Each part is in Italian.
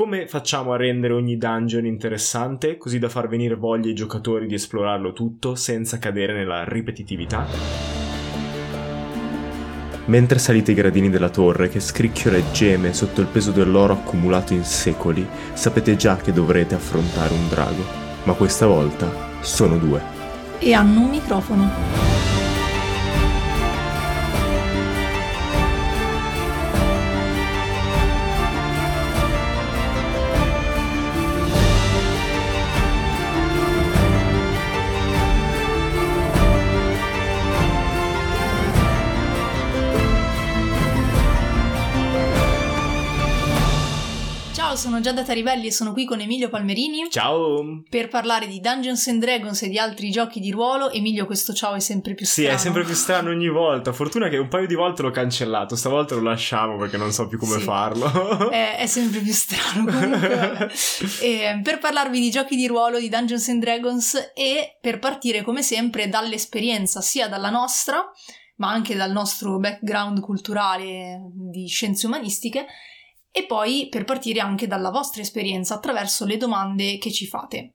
Come facciamo a rendere ogni dungeon interessante così da far venire voglia ai giocatori di esplorarlo tutto senza cadere nella ripetitività? Mentre salite i gradini della torre che scricchiola e geme sotto il peso dell'oro accumulato in secoli, sapete già che dovrete affrontare un drago, ma questa volta sono due. E hanno un microfono. Giada Tarivelli e sono qui con Emilio Palmerini. Ciao! Per parlare di Dungeons and Dragons e di altri giochi di ruolo. Emilio, questo ciao è sempre più strano. Sì, è sempre più strano ogni volta. Fortuna che un paio di volte l'ho cancellato, stavolta lo lasciamo perché non so più come sì. farlo. è, è, sempre più strano comunque. e, per parlarvi di giochi di ruolo, di Dungeons and Dragons e per partire come sempre dall'esperienza sia dalla nostra ma anche dal nostro background culturale di scienze umanistiche e poi per partire anche dalla vostra esperienza attraverso le domande che ci fate.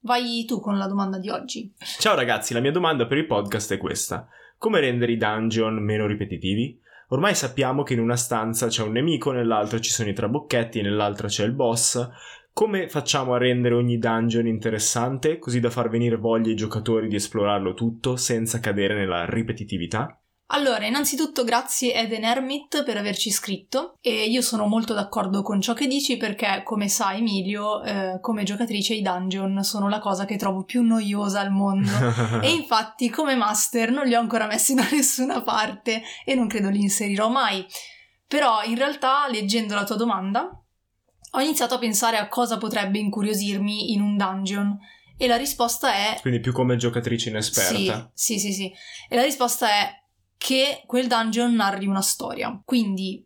Vai tu con la domanda di oggi. Ciao ragazzi, la mia domanda per il podcast è questa. Come rendere i dungeon meno ripetitivi? Ormai sappiamo che in una stanza c'è un nemico, nell'altra ci sono i trabocchetti, nell'altra c'è il boss. Come facciamo a rendere ogni dungeon interessante, così da far venire voglia ai giocatori di esplorarlo tutto senza cadere nella ripetitività? Allora, innanzitutto grazie Eden Hermit per averci scritto e io sono molto d'accordo con ciò che dici perché, come sa Emilio, eh, come giocatrice i dungeon sono la cosa che trovo più noiosa al mondo e infatti come master non li ho ancora messi da nessuna parte e non credo li inserirò mai. Però in realtà, leggendo la tua domanda, ho iniziato a pensare a cosa potrebbe incuriosirmi in un dungeon. E la risposta è... Quindi più come giocatrice inesperta. Sì, sì, sì, sì. E la risposta è che quel dungeon narri una storia. Quindi,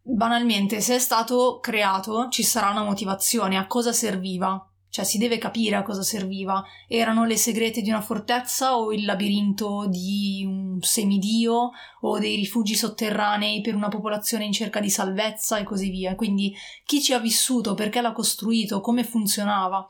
banalmente, se è stato creato, ci sarà una motivazione a cosa serviva. Cioè, si deve capire a cosa serviva. Erano le segrete di una fortezza o il labirinto di un semidio o dei rifugi sotterranei per una popolazione in cerca di salvezza e così via. Quindi chi ci ha vissuto, perché l'ha costruito, come funzionava.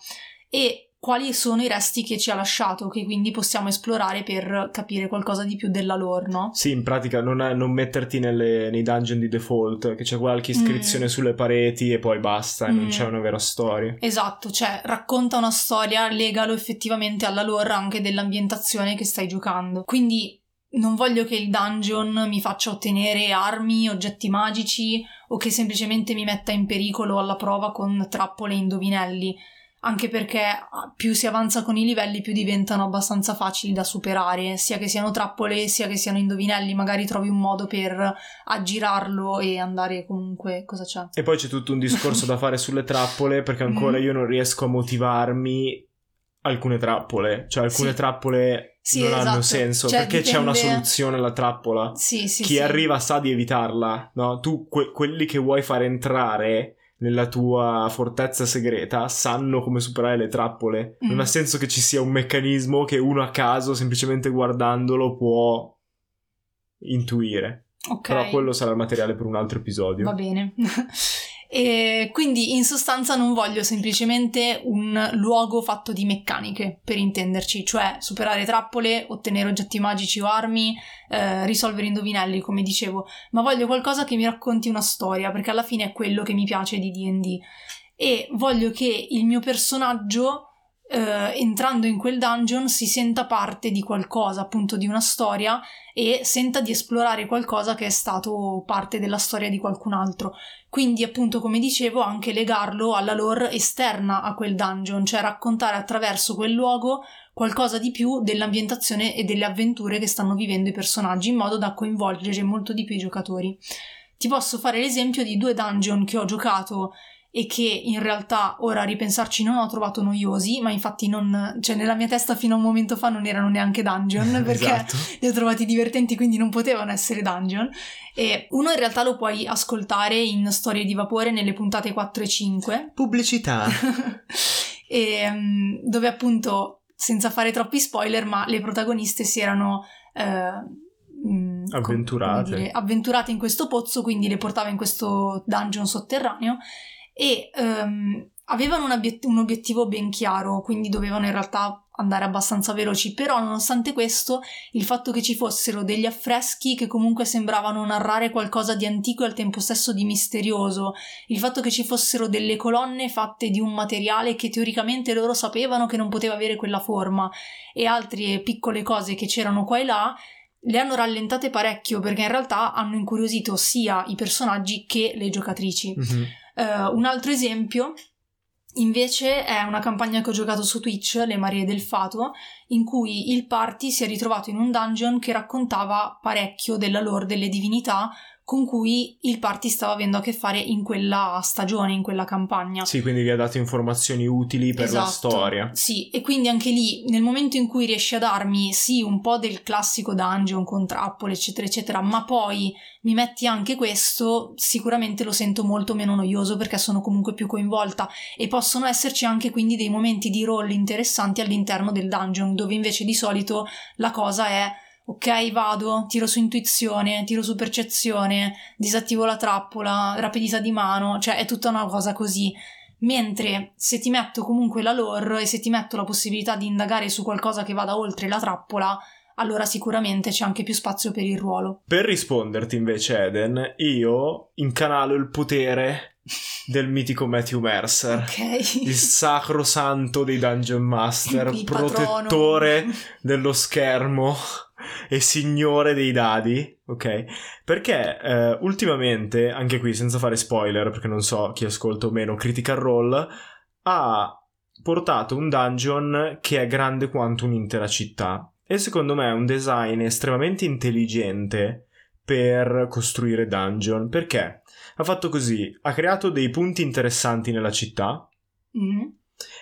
E quali sono i resti che ci ha lasciato, che quindi possiamo esplorare per capire qualcosa di più della lore, no? Sì, in pratica non, non metterti nelle, nei dungeon di default, che c'è qualche iscrizione mm. sulle pareti e poi basta, mm. non c'è una vera storia. Esatto, cioè racconta una storia, legalo effettivamente alla lore anche dell'ambientazione che stai giocando. Quindi non voglio che il dungeon mi faccia ottenere armi, oggetti magici o che semplicemente mi metta in pericolo alla prova con trappole e indovinelli anche perché ah, più si avanza con i livelli più diventano abbastanza facili da superare, sia che siano trappole sia che siano indovinelli, magari trovi un modo per aggirarlo e andare comunque cosa c'è. E poi c'è tutto un discorso da fare sulle trappole perché ancora mm. io non riesco a motivarmi alcune trappole, cioè alcune sì. trappole sì, non esatto. hanno senso cioè, perché dipende... c'è una soluzione alla trappola. Sì, sì, Chi arriva sa di evitarla, no? Tu que- quelli che vuoi fare entrare nella tua fortezza segreta sanno come superare le trappole. Mm. Non ha senso che ci sia un meccanismo che uno a caso, semplicemente guardandolo, può intuire. Ok. Però quello sarà il materiale per un altro episodio. Va bene. E quindi in sostanza non voglio semplicemente un luogo fatto di meccaniche, per intenderci, cioè superare trappole, ottenere oggetti magici o armi, eh, risolvere indovinelli, come dicevo, ma voglio qualcosa che mi racconti una storia, perché alla fine è quello che mi piace di DD. E voglio che il mio personaggio Uh, entrando in quel dungeon si senta parte di qualcosa, appunto di una storia e senta di esplorare qualcosa che è stato parte della storia di qualcun altro. Quindi, appunto, come dicevo, anche legarlo alla lore esterna a quel dungeon, cioè raccontare attraverso quel luogo qualcosa di più dell'ambientazione e delle avventure che stanno vivendo i personaggi, in modo da coinvolgere molto di più i giocatori. Ti posso fare l'esempio di due dungeon che ho giocato e che in realtà ora a ripensarci non ho trovato noiosi, ma infatti non, cioè nella mia testa fino a un momento fa non erano neanche dungeon perché esatto. li ho trovati divertenti quindi non potevano essere dungeon e uno in realtà lo puoi ascoltare in Storie di Vapore nelle puntate 4 e 5 pubblicità e, dove appunto senza fare troppi spoiler ma le protagoniste si erano eh, avventurate. Dire, avventurate in questo pozzo quindi le portava in questo dungeon sotterraneo e um, avevano un, obiet- un obiettivo ben chiaro, quindi dovevano in realtà andare abbastanza veloci, però nonostante questo il fatto che ci fossero degli affreschi che comunque sembravano narrare qualcosa di antico e al tempo stesso di misterioso, il fatto che ci fossero delle colonne fatte di un materiale che teoricamente loro sapevano che non poteva avere quella forma e altre piccole cose che c'erano qua e là, le hanno rallentate parecchio perché in realtà hanno incuriosito sia i personaggi che le giocatrici. Mm-hmm. Uh, un altro esempio Invece è una campagna che ho giocato su Twitch, Le Marie del Fato, in cui il party si è ritrovato in un dungeon che raccontava parecchio della lore delle divinità, con cui il party stava avendo a che fare in quella stagione, in quella campagna. Sì, quindi vi ha dato informazioni utili per esatto, la storia. Sì, e quindi anche lì, nel momento in cui riesci a darmi, sì, un po' del classico dungeon con trappole, eccetera, eccetera, ma poi mi metti anche questo, sicuramente lo sento molto meno noioso perché sono comunque più coinvolta e possono esserci anche quindi dei momenti di roll interessanti all'interno del dungeon, dove invece di solito la cosa è ok, vado, tiro su intuizione, tiro su percezione, disattivo la trappola, rapidità di mano, cioè è tutta una cosa così. Mentre se ti metto comunque la lore e se ti metto la possibilità di indagare su qualcosa che vada oltre la trappola, allora sicuramente c'è anche più spazio per il ruolo. Per risponderti invece, Eden, io incanalo il potere del mitico Matthew Mercer, okay. il sacro santo dei Dungeon Master, il protettore dello schermo e signore dei dadi, ok? Perché eh, ultimamente, anche qui senza fare spoiler, perché non so chi ascolta o meno, Critical Role ha portato un dungeon che è grande quanto un'intera città. E secondo me è un design estremamente intelligente per costruire dungeon. Perché? Ha fatto così, ha creato dei punti interessanti nella città. Mm-hmm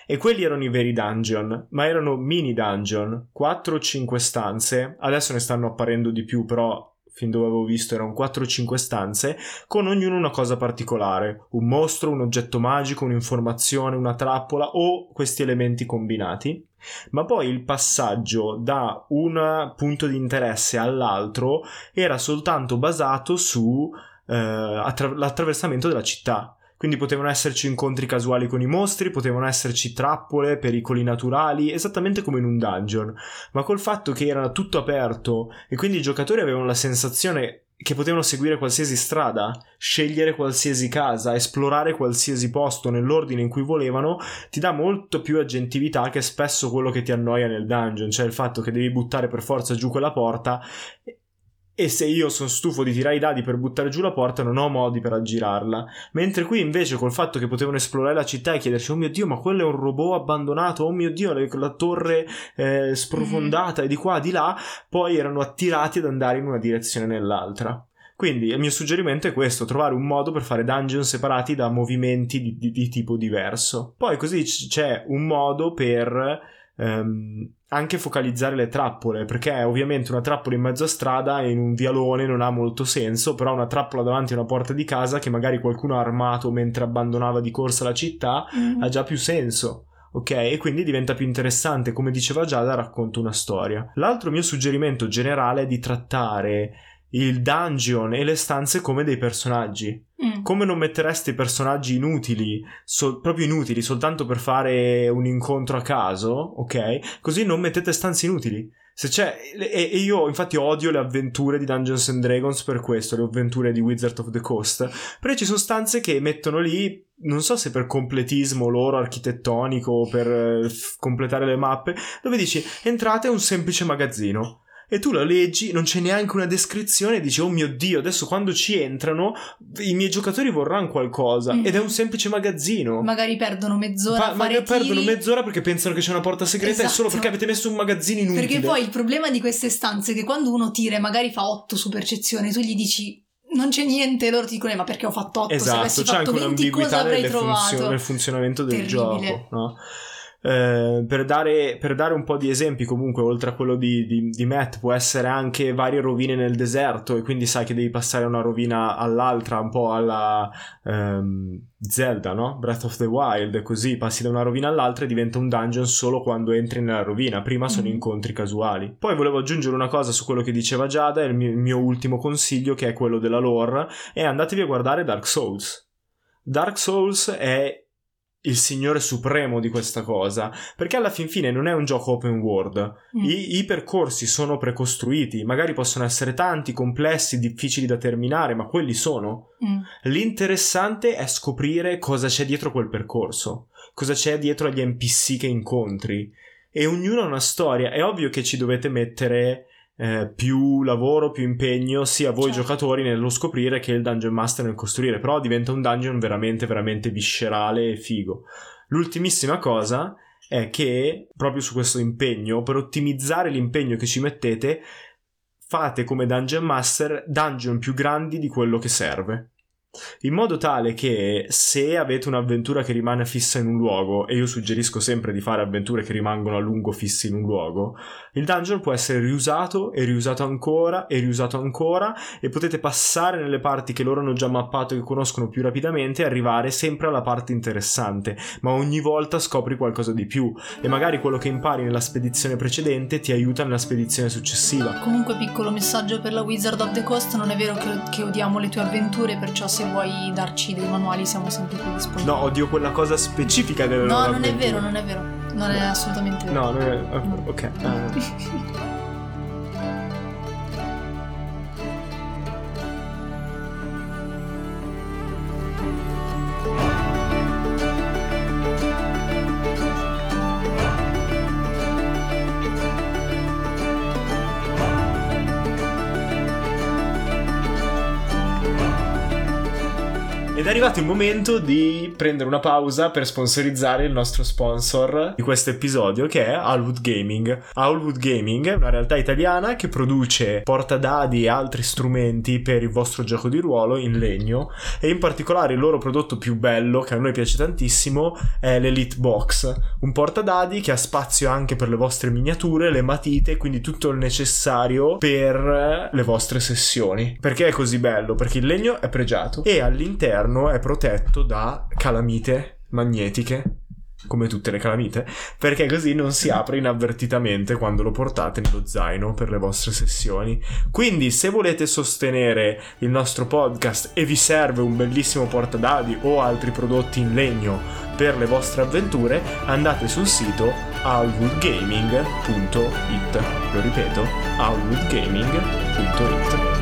e quelli erano i veri dungeon, ma erano mini dungeon, 4 o 5 stanze, adesso ne stanno apparendo di più, però fin dove avevo visto erano 4-5 stanze, con ognuno una cosa particolare, un mostro, un oggetto magico, un'informazione, una trappola o questi elementi combinati. Ma poi il passaggio da un punto di interesse all'altro era soltanto basato su eh, attra- della città. Quindi potevano esserci incontri casuali con i mostri, potevano esserci trappole, pericoli naturali, esattamente come in un dungeon. Ma col fatto che era tutto aperto e quindi i giocatori avevano la sensazione che potevano seguire qualsiasi strada, scegliere qualsiasi casa, esplorare qualsiasi posto nell'ordine in cui volevano, ti dà molto più aggentività che spesso quello che ti annoia nel dungeon, cioè il fatto che devi buttare per forza giù quella porta e se io sono stufo di tirare i dadi per buttare giù la porta, non ho modi per aggirarla. Mentre qui invece, col fatto che potevano esplorare la città e chiederci: Oh mio dio, ma quello è un robot abbandonato, oh mio dio, la torre eh, sprofondata e di qua, di là, poi erano attirati ad andare in una direzione o nell'altra. Quindi il mio suggerimento è questo: trovare un modo per fare dungeon separati da movimenti di, di, di tipo diverso. Poi così c'è un modo per ehm, anche focalizzare le trappole, perché ovviamente una trappola in mezzo a strada in un vialone non ha molto senso, però una trappola davanti a una porta di casa che magari qualcuno ha armato mentre abbandonava di corsa la città mm. ha già più senso. Ok, e quindi diventa più interessante, come diceva Giada, racconto una storia. L'altro mio suggerimento generale è di trattare il dungeon e le stanze come dei personaggi. Mm. Come non mettereste personaggi inutili, so- proprio inutili, soltanto per fare un incontro a caso, ok? Così non mettete stanze inutili. Se c'è, e, e, io infatti odio le avventure di Dungeons and Dragons per questo, le avventure di Wizard of the Coast, perché ci sono stanze che mettono lì, non so se per completismo loro architettonico o per eh, completare le mappe, dove dici entrate un semplice magazzino e tu la leggi, non c'è neanche una descrizione e dici oh mio dio, adesso quando ci entrano i miei giocatori vorranno qualcosa mm. ed è un semplice magazzino. Magari perdono mezz'ora. Ma, magari perdono mezz'ora perché pensano che c'è una porta segreta esatto. e solo perché avete messo un magazzino inutile. Perché poi il problema di queste stanze è che quando uno tira e magari fa 8 su percezione, tu gli dici non c'è niente, loro ti dicono eh, ma perché ho fatto 8? Esatto, Se c'è anche 20, un'ambiguità nelle funzioni, nel funzionamento del Terribile. gioco, no? Eh, per, dare, per, dare, un po' di esempi, comunque, oltre a quello di, di, di, Matt, può essere anche varie rovine nel deserto, e quindi sai che devi passare una rovina all'altra, un po' alla um, Zelda, no? Breath of the Wild, così passi da una rovina all'altra e diventa un dungeon solo quando entri nella rovina. Prima sono mm. incontri casuali. Poi volevo aggiungere una cosa su quello che diceva Giada, il mio, il mio ultimo consiglio, che è quello della lore, e andatevi a guardare Dark Souls Dark Souls è il signore supremo di questa cosa, perché alla fin fine non è un gioco open world. Mm. I, i percorsi sono precostruiti, magari possono essere tanti, complessi, difficili da terminare, ma quelli sono. Mm. L'interessante è scoprire cosa c'è dietro quel percorso, cosa c'è dietro agli NPC che incontri. E ognuno ha una storia. È ovvio che ci dovete mettere eh, più lavoro, più impegno, sia voi Certo. giocatori nello scoprire che il dungeon master nel costruire, però diventa un dungeon veramente, veramente viscerale e figo. L'ultimissima cosa è che proprio su questo impegno, per ottimizzare l'impegno che ci mettete, fate come dungeon master dungeon più grandi di quello che serve. In modo tale che se avete un'avventura che rimane fissa in un luogo, e io suggerisco sempre di fare avventure che rimangono a lungo fisse in un luogo, il dungeon può essere riusato e riusato ancora e riusato ancora e potete passare nelle parti che loro hanno già mappato e che conoscono più rapidamente e arrivare sempre alla parte interessante, ma ogni volta scopri qualcosa di più e magari quello che impari nella spedizione precedente ti aiuta nella spedizione successiva. Comunque, piccolo messaggio per la Wizard of the Coast: non è vero che, che odiamo le tue avventure, perciò se vuoi darci dei manuali siamo sempre qui disponibili. No, odio quella cosa specifica delle No, non è vero, non è vero. Non è assolutamente vero. No, non è... ok. eh. Ed è arrivato il momento di prendere una pausa per sponsorizzare il nostro sponsor di questo episodio che è Hallwood Gaming. Hallwood Gaming è una realtà italiana che produce portadadi e altri strumenti per il vostro gioco di ruolo in legno e in particolare il loro prodotto più bello che a noi piace tantissimo è l'Elite Box, un portadadi che ha spazio anche per le vostre miniature, le matite, quindi tutto il necessario per le vostre sessioni. Perché è così bello? Perché il legno è pregiato e all'interno è protetto da calamite magnetiche come tutte le calamite, perché così non si apre inavvertitamente quando lo portate nello zaino per le vostre sessioni. Quindi, se volete sostenere il nostro podcast e vi serve un bellissimo portadadi o altri prodotti in legno per le vostre avventure, andate sul sito alwoodgaming.it. Lo ripeto, alwoodgaming.it.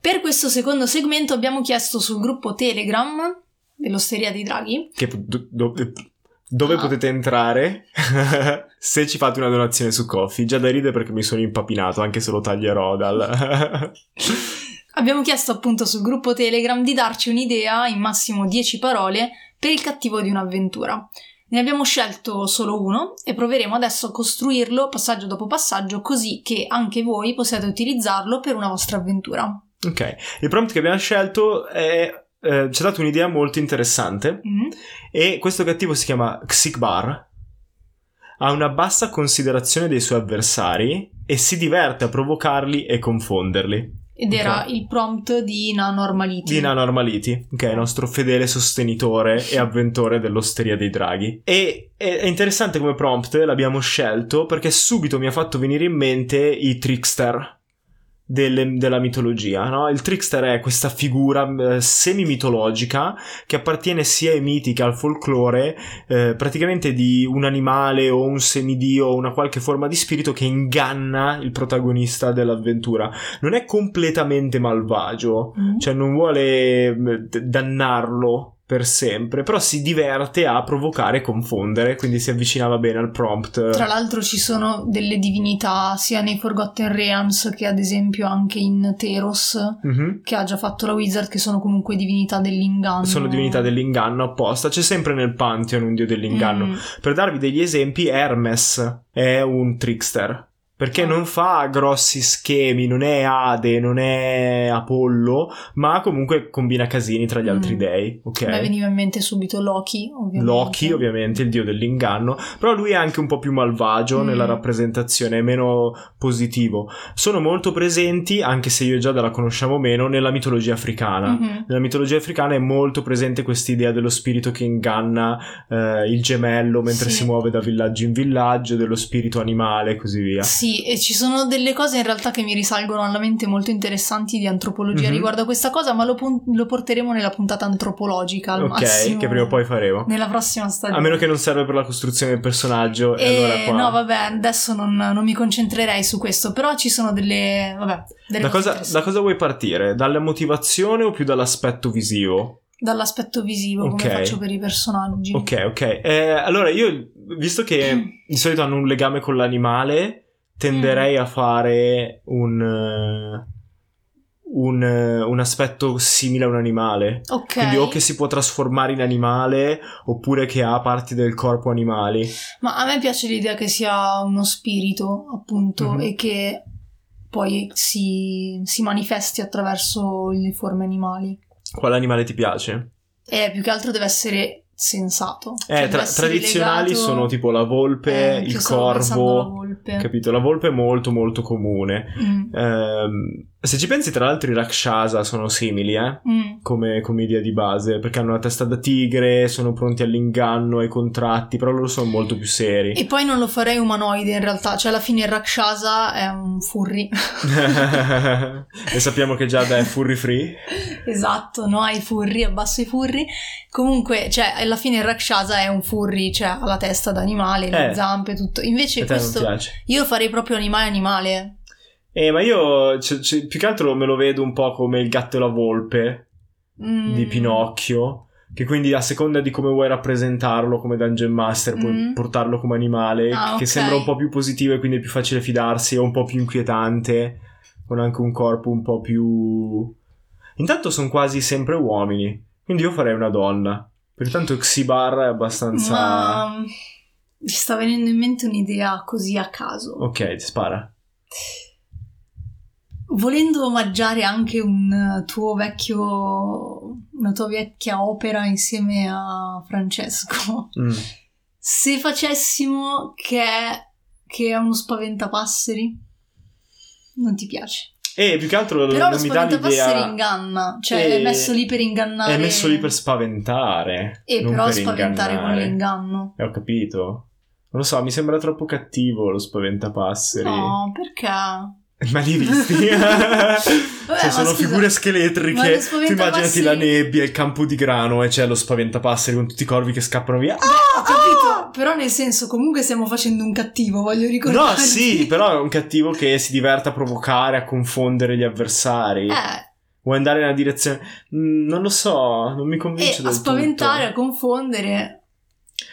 Per questo secondo segmento abbiamo chiesto sul gruppo Telegram dell'Osteria dei Draghi. Che do- do- dove Ah. potete entrare se ci fate una donazione su Coffee? Già da ridere perché mi sono impapinato, anche se lo taglierò dal... Abbiamo chiesto appunto sul gruppo Telegram di darci un'idea, in massimo 10 parole, per il cattivo di un'avventura. Ne abbiamo scelto solo uno e proveremo adesso a costruirlo passaggio dopo passaggio così che anche voi possiate utilizzarlo per una vostra avventura. Ok, il prompt che abbiamo scelto è... eh, ci ha dato un'idea molto interessante Mm. e questo cattivo si chiama Xigbar. Ha una bassa considerazione dei suoi avversari e si diverte a provocarli e confonderli. Ed era Ok. il prompt di Nano Armaliti. Di Nano Armaliti, che è il nostro fedele sostenitore e avventore dell'Osteria dei Draghi. E è interessante come prompt, l'abbiamo scelto perché subito mi ha fatto venire in mente i trickster delle- della mitologia. No? Il trickster è questa figura eh, semi-mitologica che appartiene sia ai miti che al folklore, eh, praticamente di un animale o un semidio o una qualche forma di spirito che inganna il protagonista dell'avventura. Non è completamente malvagio, Mm. cioè non vuole d- dannarlo per sempre, però si diverte a provocare e confondere, quindi si avvicinava bene al prompt. Tra l'altro ci sono delle divinità sia nei Forgotten Realms che ad esempio anche in Teros Mhm. che ha già fatto la Wizard che sono comunque divinità dell'inganno. Sono divinità dell'inganno apposta, c'è sempre nel Pantheon un dio dell'inganno. Mm. Per darvi degli esempi, Hermes è un trickster. Perché Ah. non fa grossi schemi, non è Ade, non è Apollo, ma comunque combina casini tra gli altri Mm. dei, ok? Me veniva in mente subito Loki, ovviamente. Loki, ovviamente, il dio dell'inganno, però lui è anche un po' più malvagio Mm. nella rappresentazione, è meno positivo. Sono molto presenti, anche se io e Giada la conosciamo meno, nella mitologia africana. Mhm. Nella mitologia africana è molto presente quest'idea dello spirito che inganna eh, il gemello mentre Sì. si muove da villaggio in villaggio, dello spirito animale e così via. Sì, e ci sono delle cose in realtà che mi risalgono alla mente molto interessanti di antropologia Mhm. riguardo a questa cosa, ma lo, lo porteremo nella puntata antropologica al ok, massimo. che prima o poi faremo. Nella prossima stagione. A meno che non serve per la costruzione del personaggio, e, E allora qua. no, vabbè, adesso non, non mi concentrerei su questo, però ci sono delle. Vabbè, delle Da cose cosa, da cosa vuoi partire? Dalla motivazione o più dall'aspetto visivo? Dall'aspetto visivo, Ok. come faccio per i personaggi. Ok, ok. Eh, allora io, visto che di solito hanno un legame con l'animale, tenderei Mm. a fare un, eh, un, eh, un aspetto simile a un animale. Ok. Quindi o che si può trasformare in animale oppure che ha parti del corpo animali. Ma a me piace l'idea che sia uno spirito, appunto, Mhm. e che poi si, si manifesti attraverso le forme animali. Quale animale ti piace? E più che altro deve essere sensato. Cioè, Eh, deve tra- tradizionali legato- sono tipo la volpe, Eh, il corvo. volpe. Capito? La volpe è molto molto comune. Mm, Ehm, se ci pensi, tra l'altro, i Rakshasa sono simili, eh? mm. Come, come idea di base, perché hanno la testa da tigre, sono pronti all'inganno, ai contratti, però loro sono molto più seri. E poi non lo farei umanoide in realtà, cioè alla fine il Rakshasa è un furry. e sappiamo che Giada è furry free. esatto, no ai furry, abbasso i furry. Comunque, cioè alla fine il Rakshasa è un furry, cioè ha la testa d'animale, le Eh. zampe, tutto. Invece questo io lo farei proprio animale animale. Eh, ma io c- c- più che altro me lo vedo un po' come il gatto e la volpe Mm. di Pinocchio. Che quindi a seconda di come vuoi rappresentarlo come Dungeon Master, puoi Mm. portarlo come animale, Ah, che ok. sembra un po' più positivo e quindi è più facile fidarsi, è un po' più inquietante, con anche un corpo un po' più... Intanto sono quasi sempre uomini, quindi io farei una donna. Pertanto Xibar è abbastanza... Ma mi sta venendo in mente un'idea così a caso. Ok, ti spara. Volendo omaggiare anche un tuo vecchio, una tua vecchia opera insieme a Francesco, Mm. se facessimo che è, che è uno spaventapasseri, non ti piace. E più che altro Però lo non mi dà spaventapasseri l'idea... inganna, cioè E- è messo lì per ingannare. È messo lì per spaventare. E non però per spaventare con ingannare. l'inganno. Eh, ho capito. Non lo so, mi sembra troppo cattivo lo spaventapasseri. No, perché? Ma li hai visti? Cioè, ma sono scusa, figure scheletriche. Tu immaginati la nebbia, il campo di grano e c'è lo spaventapasseri con tutti i corvi che scappano via. Ho capito, però nel senso comunque stiamo facendo un cattivo, voglio ricordare. No, sì, però è un cattivo che si diverte a provocare, a confondere gli avversari. Eh, Vuoi andare nella direzione... Mm, non lo so, non mi convince e del a spaventare, tutto. a confondere.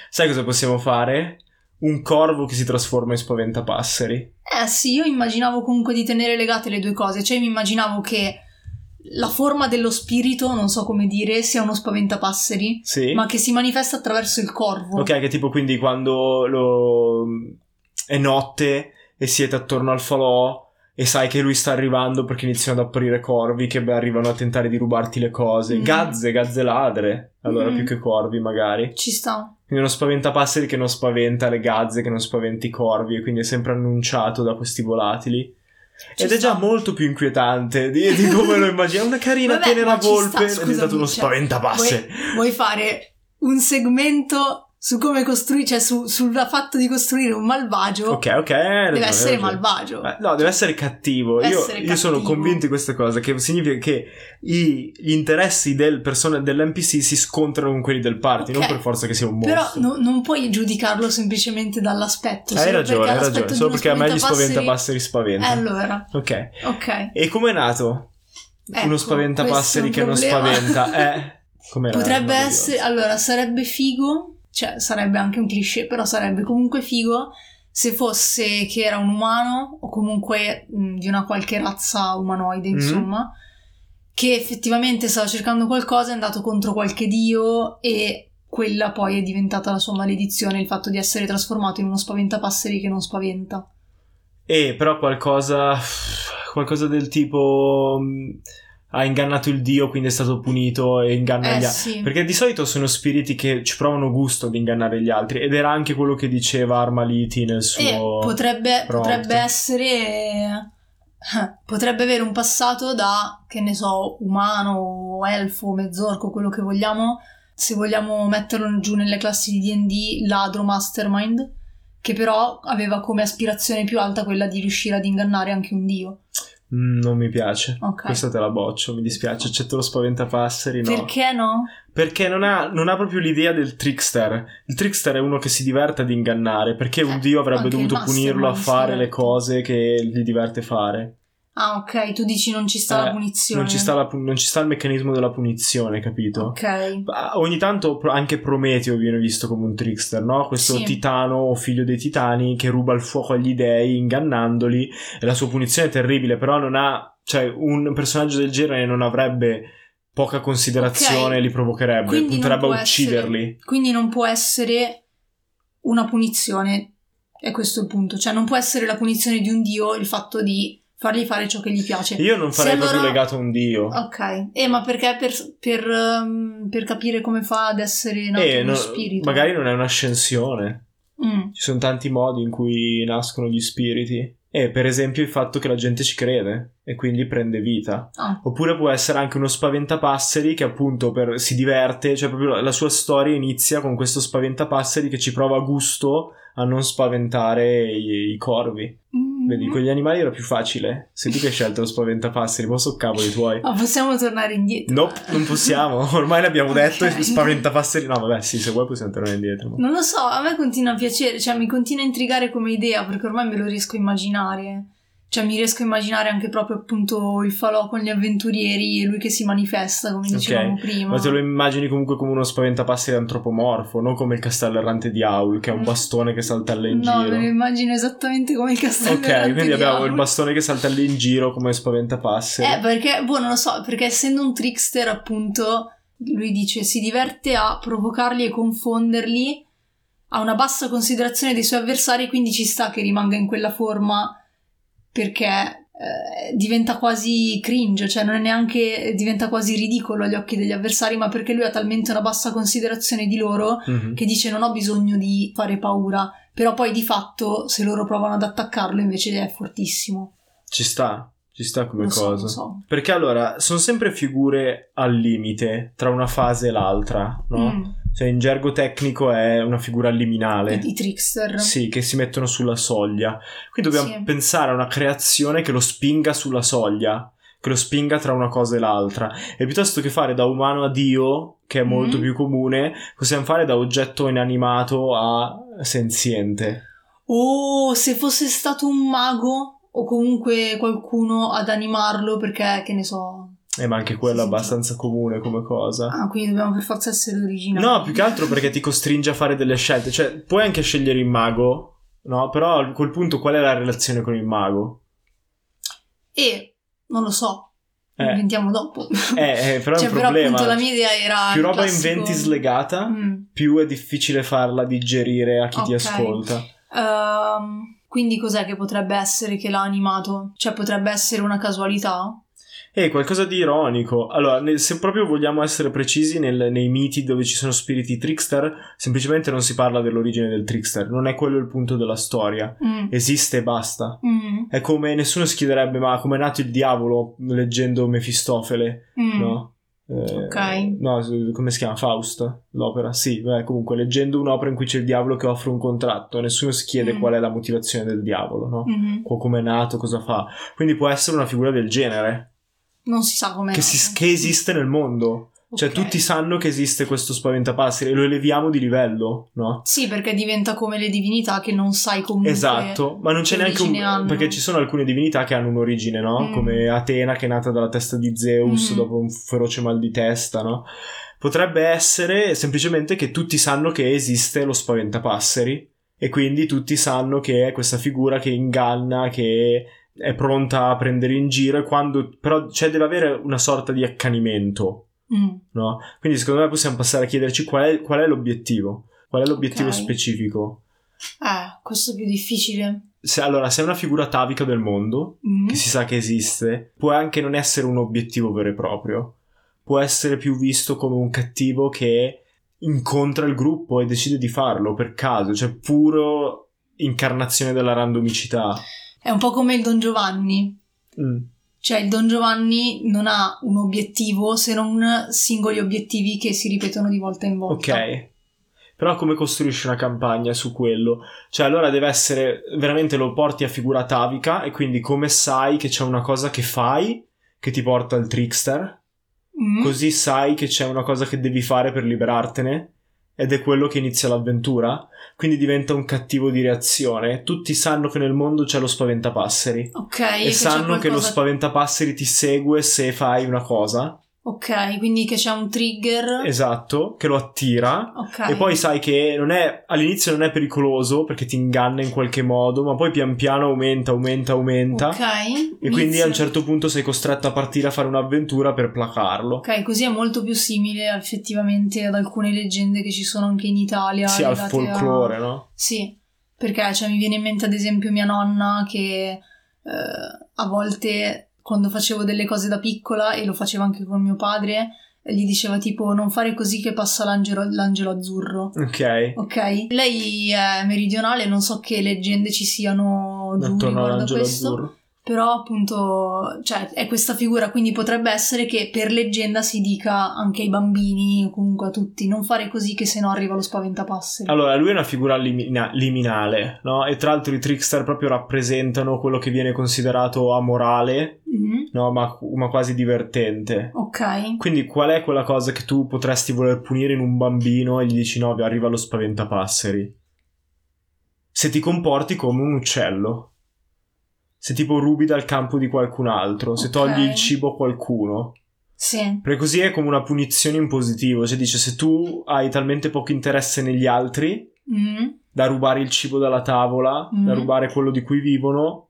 Sai cosa possiamo fare? Un corvo che si trasforma in spaventapasseri. Eh sì, io immaginavo comunque di tenere legate le due cose, cioè mi immaginavo che la forma dello spirito, non so come dire, sia uno spaventapasseri, Sì. ma che si manifesta attraverso il corvo. Ok, che tipo quindi quando lo... è notte e siete attorno al falò e sai che lui sta arrivando perché iniziano ad apparire corvi che beh, arrivano a tentare di rubarti le cose. Mm. Gazze, gazze ladre. Allora, Mm. più che corvi magari. Ci sta. Quindi uno spaventapasseri che non spaventa le gazze, che non spaventa i corvi e quindi è sempre annunciato da questi volatili. Ci Ed è già sta. molto più inquietante di, di come lo immagino. È una carina Vabbè, tenera ci sta, volpe è scusami, diventato uno cioè, spaventapasseri. Vuoi fare un segmento su come costruire, cioè su- sul fatto di costruire un malvagio? Ok, ok. ragione, Deve essere malvagio. Eh, no, deve essere cattivo. Deve io, essere io sono convinto di questa cosa, che significa che i- gli interessi del persona, dell'NPC si scontrano con quelli del party, Ok. non per forza che sia un Però mostro. no- non puoi giudicarlo semplicemente dall'aspetto. hai ragione, hai ragione. Solo perché a me gli spaventapasseri- spaventa. Eh, allora, Ok. ok. E com'è nato? Ecco, Uno spaventapasseri che non spaventa. Eh? Potrebbe essere, allora, sarebbe figo, cioè sarebbe anche un cliché, però sarebbe comunque figo se fosse che era un umano o comunque mh, di una qualche razza umanoide, Mhm. insomma, che effettivamente stava cercando qualcosa, è andato contro qualche dio e quella poi è diventata la sua maledizione, il fatto di essere trasformato in uno spaventapasseri che non spaventa. E però qualcosa, qualcosa del tipo ha ingannato il dio, quindi è stato punito e inganna Eh gli altri. sì. Perché di solito sono spiriti che ci provano gusto di ingannare gli altri ed era anche quello che diceva Armaliti nel suo... potrebbe, pronto. potrebbe essere. eh, Potrebbe avere un passato da, che ne so, umano, elfo, mezzorco, quello che vogliamo. Se vogliamo metterlo giù nelle classi di DD, ladro mastermind, che però aveva come aspirazione più alta quella di riuscire ad ingannare anche un dio. Mm, non mi piace. Ok. Questa te la boccio, mi dispiace. Accetto lo spaventapasseri, no. Perché no? Perché non ha, non ha proprio l'idea del trickster. Il trickster è uno che si diverte ad ingannare. Perché un dio avrebbe dovuto punirlo a fare le cose che gli diverte fare? Ah, ok, tu dici non ci sta Eh, la punizione. Non ci, sta la non ci sta il meccanismo della punizione, capito? Ok. Ogni tanto anche Prometeo viene visto come un trickster, no? Questo Sì. titano o figlio dei titani che ruba il fuoco agli dei ingannandoli e la sua punizione è terribile, però non ha, cioè un personaggio del genere non avrebbe poca considerazione, Ok. li provocherebbe, Quindi punterebbe a ucciderli. essere- quindi non può essere una punizione, è questo il punto. Cioè non può essere la punizione di un dio il fatto di fargli fare ciò che gli piace. Io non Se farei proprio allora- legato a un dio. Ok, eh, ma perché per, per, um, per capire come fa ad essere nato Eh, uno no- spirito? magari non è un'ascensione. Mm, Ci sono tanti modi in cui nascono gli spiriti. E per esempio il fatto che la gente ci crede e quindi prende vita. ah, Oppure può essere anche uno spaventapasseri che appunto per- si diverte, cioè proprio la, la sua storia inizia con questo spaventapasseri che ci prova gusto a non spaventare i, i corvi. mm. Vedi, con gli animali era più facile. Sei tu che hai scelto lo spaventapasseri, ma so cavoli tuoi. Ma possiamo tornare indietro? Nope, non possiamo. Ormai l'abbiamo detto. Ok. e Spaventapasseri. No, vabbè, sì, se vuoi possiamo tornare indietro. ma- Non lo so, a me continua a piacere, cioè mi continua a intrigare come idea perché ormai me lo riesco a immaginare. Cioè mi riesco a immaginare anche proprio appunto il falò con gli avventurieri e lui che si manifesta come dicevamo prima. Ma te lo immagini comunque come uno spaventapasseri antropomorfo, non come il castello errante di Aul, che è un bastone che saltella in no, giro. me lo immagino esattamente come il castello Ok, errante quindi di abbiamo Aul. il bastone che saltella in giro come spaventapasseri. Eh, perché, boh, non lo so, perché essendo un trickster, appunto, lui dice si diverte a provocarli e confonderli, ha una bassa considerazione dei suoi avversari, quindi ci sta che rimanga in quella forma perché eh, diventa quasi cringe, cioè non è neanche diventa quasi ridicolo agli occhi degli avversari, ma perché lui ha talmente una bassa considerazione di loro Mhm. che dice non ho bisogno di fare paura, però poi di fatto se loro provano ad attaccarlo invece è fortissimo. Ci sta, ci sta come Lo so, cosa. lo so. Perché allora sono sempre figure al limite tra una fase e l'altra, no? Mm. Cioè in gergo tecnico è una figura liminale. I, i trickster. Sì, che si mettono sulla soglia. Quindi dobbiamo Sì. pensare a una creazione che lo spinga sulla soglia, che lo spinga tra una cosa e l'altra. E piuttosto che fare da umano a Dio, che è molto Mhm. più comune, possiamo fare da oggetto inanimato a senziente. O se fosse stato un mago o comunque qualcuno ad animarlo perché, che ne so... Eh, ma anche quello è Sì, sì. abbastanza comune come cosa. Ah, quindi dobbiamo per forza essere originali. No, più che altro perché ti costringe a fare delle scelte. Cioè, puoi anche scegliere il mago, no? Però a quel punto qual è la relazione con il mago? E, non lo so, Eh. inventiamo dopo. Eh, eh, però è cioè, un però problema. appunto la mia idea era... più roba classico- inventi slegata, Mm. più è difficile farla digerire a chi ti Ok. ascolta. Ehm, quindi cos'è che potrebbe essere che l'ha animato? Cioè potrebbe essere una casualità? E qualcosa di ironico. Allora, se proprio vogliamo essere precisi nel- nei miti dove ci sono spiriti trickster, semplicemente non si parla dell'origine del trickster, non è quello il punto della storia. Mm. Esiste e basta. Mm. È come nessuno si chiederebbe, ma come è nato il diavolo leggendo Mefistofele, Mm. no? Eh, Ok. No, come si chiama? Faust, l'opera? Sì, beh, comunque leggendo un'opera in cui c'è il diavolo che offre un contratto, nessuno si chiede Mm. qual è la motivazione del diavolo, no? Mhm. O come è nato, cosa fa. Quindi può essere una figura del genere, Non si sa com'è. che, si- che esiste nel mondo. Cioè, Ok. tutti sanno che esiste questo spaventapasseri e lo eleviamo di livello, no? Sì, perché diventa come le divinità che non sai comunque. Esatto, ma non c'è che neanche un... hanno. perché ci sono alcune divinità che hanno un'origine, no? Mm. Come Atena che è nata dalla testa di Zeus Mm. dopo un feroce mal di testa, no? Potrebbe essere semplicemente che tutti sanno che esiste lo spaventapasseri e quindi tutti sanno che è questa figura che inganna, che è pronta a prendere in giro quando... però cioè deve avere una sorta di accanimento, Mm. no? Quindi secondo me possiamo passare a chiederci qual è, qual è l'obiettivo, qual è l'obiettivo Ok. specifico. Eh, questo è più difficile. se, allora, se è una figura atavica del mondo, Mm. che si sa che esiste, può anche non essere un obiettivo vero e proprio. Può essere più visto come un cattivo che incontra il gruppo e decide di farlo per caso, cioè puro incarnazione della randomicità. È un po' come il Don Giovanni. Mm. Cioè il Don Giovanni non ha un obiettivo se non singoli obiettivi che si ripetono di volta in volta. Ok. Però come costruisci una campagna su quello? Cioè allora deve essere, veramente lo porti a figura atavica e quindi come sai che c'è una cosa che fai che ti porta al trickster, Mm. così sai che c'è una cosa che devi fare per liberartene ed è quello che inizia l'avventura, quindi diventa un cattivo di reazione. Tutti sanno che nel mondo c'è lo spaventapasseri Ok. e c'è sanno che lo qualcosa- spaventapasseri ti segue se fai una cosa, Ok, quindi che c'è un trigger. esatto, che lo attira Ok. E poi sai che non è, all'inizio non è pericoloso perché ti inganna in qualche modo, ma poi pian piano aumenta, aumenta, aumenta. Ok. E quindi inizia- a un certo punto sei costretto a partire a fare un'avventura per placarlo. Ok, così è molto più simile effettivamente ad alcune leggende che ci sono anche in Italia. Sì, al folklore, a- no? Sì, perché cioè, mi viene in mente ad esempio mia nonna che eh, a volte quando facevo delle cose da piccola e lo facevo anche con mio padre, gli diceva tipo non fare così che passa l'angelo, l'angelo azzurro. Ok. Ok, lei è meridionale, non so che leggende ci siano giù riguardo a questo. azzurro. Però appunto, cioè, è questa figura, quindi potrebbe essere che per leggenda si dica anche ai bambini o comunque a tutti, non fare così che se no arriva lo spaventapasseri. Allora, lui è una figura limina- liminale, no? E tra l'altro i trickster proprio rappresentano quello che viene considerato amorale, Mhm, no? Ma, ma quasi divertente. Ok. Quindi qual è quella cosa che tu potresti voler punire in un bambino e gli dici no, arriva lo spaventapasseri? Se ti comporti come un uccello. Se tipo rubi dal campo di qualcun altro, se Ok. togli il cibo a qualcuno. Sì. Perché così è come una punizione in positivo, cioè dice se tu hai talmente poco interesse negli altri Mhm, da rubare il cibo dalla tavola, da Mhm. rubare quello di cui vivono,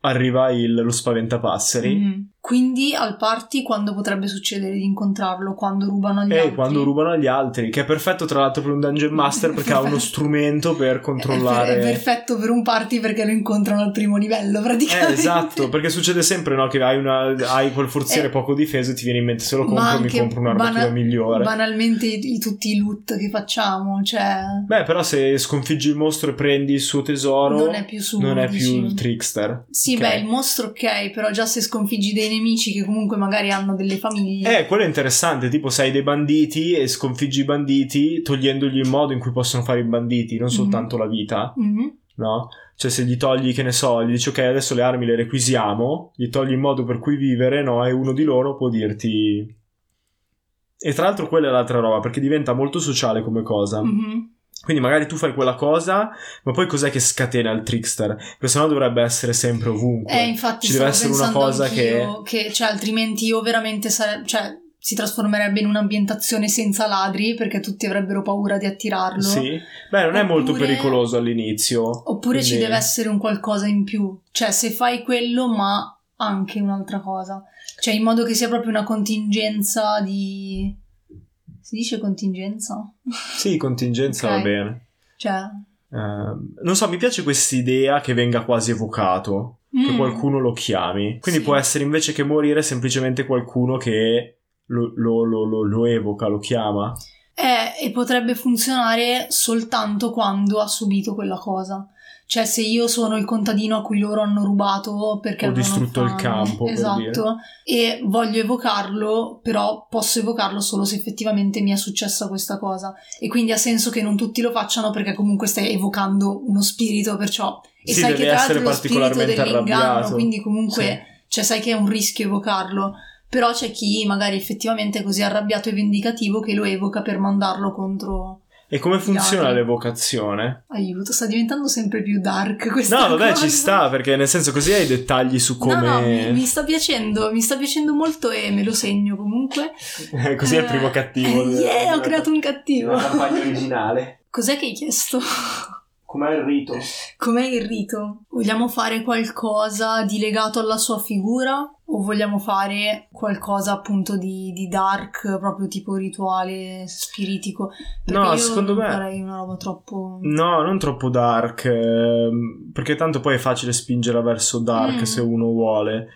arriva il, lo spaventapasseri. mhm. Quindi al party quando potrebbe succedere di incontrarlo? Quando rubano agli E altri? quando rubano agli altri, che è perfetto tra l'altro per un Dungeon Master perché ha uno strumento per È, controllare. per- è perfetto per un party perché lo incontrano al primo livello praticamente. Eh, esatto, perché succede sempre no, che hai, una, hai quel forziere Eh, poco difeso e ti viene in mente se lo compro mi compro un'armatura bana- migliore. Banalmente i, i- tutti i loot che facciamo, cioè... Beh, però se sconfiggi il mostro e prendi il suo tesoro, Non è più suo, non è dici. più il trickster. Sì, Ok. beh, il mostro ok, però già se sconfiggi dei nemici che comunque magari hanno delle famiglie... Eh, quello è interessante, tipo sei dei banditi e sconfiggi i banditi togliendogli il modo in cui possono fare i banditi, non Mhm. soltanto la vita, Mhm. no? Cioè se gli togli, che ne so, gli dici ok adesso le armi le requisiamo, gli togli il modo per cui vivere, no? E uno di loro può dirti... E tra l'altro quella è l'altra roba, perché diventa molto sociale come cosa. Mhm. Quindi magari tu fai quella cosa, ma poi cos'è che scatena il trickster? Perché sennò dovrebbe essere sempre ovunque. Eh, infatti Ci deve essere una cosa che... che... cioè, altrimenti io veramente sare- cioè, si trasformerebbe in un'ambientazione senza ladri perché tutti avrebbero paura di attirarlo. Sì. Beh, non è molto Oppure- pericoloso all'inizio. Oppure ci quindi- deve essere un qualcosa in più. Cioè, se fai quello, ma anche un'altra cosa. Cioè, in modo che sia proprio una contingenza di... Si dice contingenza? Sì, contingenza Ok. va bene. Cioè... Ehm, non so, mi piace quest'idea che venga quasi evocato, che mm, qualcuno lo chiami. Quindi Sì. può essere invece che morire semplicemente qualcuno che lo- lo- lo- lo evoca, lo chiama. Eh, e potrebbe funzionare soltanto quando ha subito quella cosa. Cioè, se io sono il contadino a cui loro hanno rubato perché O avevano distrutto il fame, campo, per esatto, e voglio evocarlo, però posso evocarlo solo se effettivamente mi è successa questa cosa. E quindi ha senso che non tutti lo facciano perché comunque stai evocando uno spirito, perciò. E Sì, sai che tra l'altro lo spirito dell'inganno, arrabbiato. quindi comunque cioè, sai che è un rischio evocarlo. Però c'è chi magari effettivamente è così arrabbiato e vendicativo che lo evoca per mandarlo contro. E come funziona l'evocazione? Aiuto, sta diventando sempre più dark questa No, vabbè, cosa. ci sta, perché nel senso così hai dettagli su come... No, no, mi, mi sta piacendo, mi sta piacendo molto e me lo segno comunque. Eh, così è il primo Eh, cattivo. eh, yeah, ho creato un cattivo. Una campagna originale. Cos'è che hai chiesto? Com'è il rito? Com'è il rito? Vogliamo fare qualcosa di legato alla sua figura O vogliamo fare qualcosa appunto di, di dark, proprio tipo rituale spiritico? Perché No, io secondo non me- farei una roba troppo... No, non troppo dark, ehm, perché tanto poi è facile spingere verso dark Mm. se uno vuole.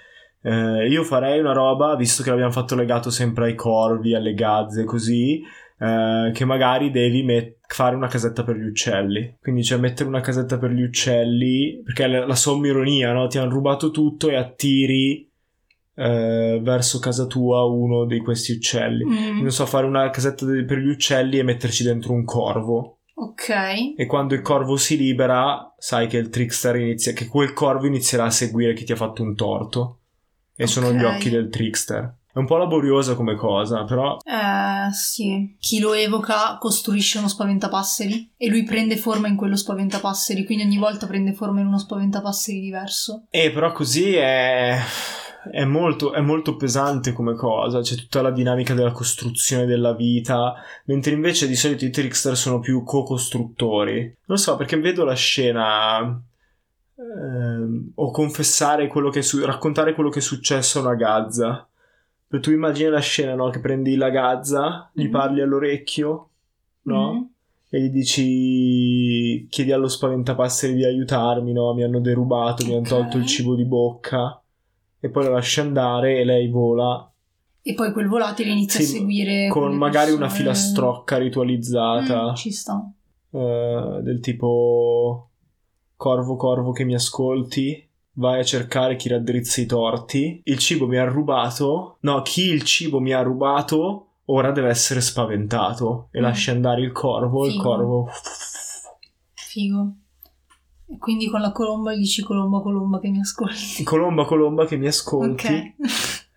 Eh, io farei una roba, visto che l'abbiamo fatto legato sempre ai corvi, alle gazze, così, eh, che magari devi met- fare una casetta per gli uccelli. Quindi, cioè, mettere una casetta per gli uccelli, perché è la, la somma ironia, no? Ti hanno rubato tutto e attiri eh, verso casa tua uno di questi uccelli. Mm, Non so, fare una casetta de- per gli uccelli e metterci dentro un corvo. Ok. E quando il corvo si libera, sai che il trickster inizia, che quel corvo inizierà a seguire chi ti ha fatto un torto. E sono Ok. gli occhi del trickster. È un po' laboriosa come cosa, però. Eh, sì. Chi lo evoca costruisce uno spaventapasseri e lui prende forma in quello spaventapasseri, quindi ogni volta prende forma in uno spaventapasseri diverso. Eh, però così è. È molto, è molto pesante come cosa, c'è tutta la dinamica della costruzione della vita, mentre invece di solito i trickster sono più co-costruttori. Non so, perché vedo la scena ehm, o confessare quello che è su- raccontare quello che è successo a una gazza. Per tu immagini la scena, no? Che prendi la gazza, gli Mhm. parli all'orecchio, no? Mhm. E gli dici chiedi allo spaventapasseri di aiutarmi, no? Mi hanno derubato, mi hanno tolto il cibo di bocca. E poi la lasci andare e lei vola E poi quel volatile inizia Sì, a seguire. con magari una persone. filastrocca ritualizzata. Mm, ci sta. eh, del tipo corvo corvo che mi ascolti vai a cercare chi raddrizza i torti il cibo mi ha rubato no chi il cibo mi ha rubato ora deve essere spaventato e Mm. lasci andare il corvo il Figo. corvo Figo. E quindi con la colomba gli dici colomba colomba che mi ascolti. colomba colomba che mi ascolti Ok.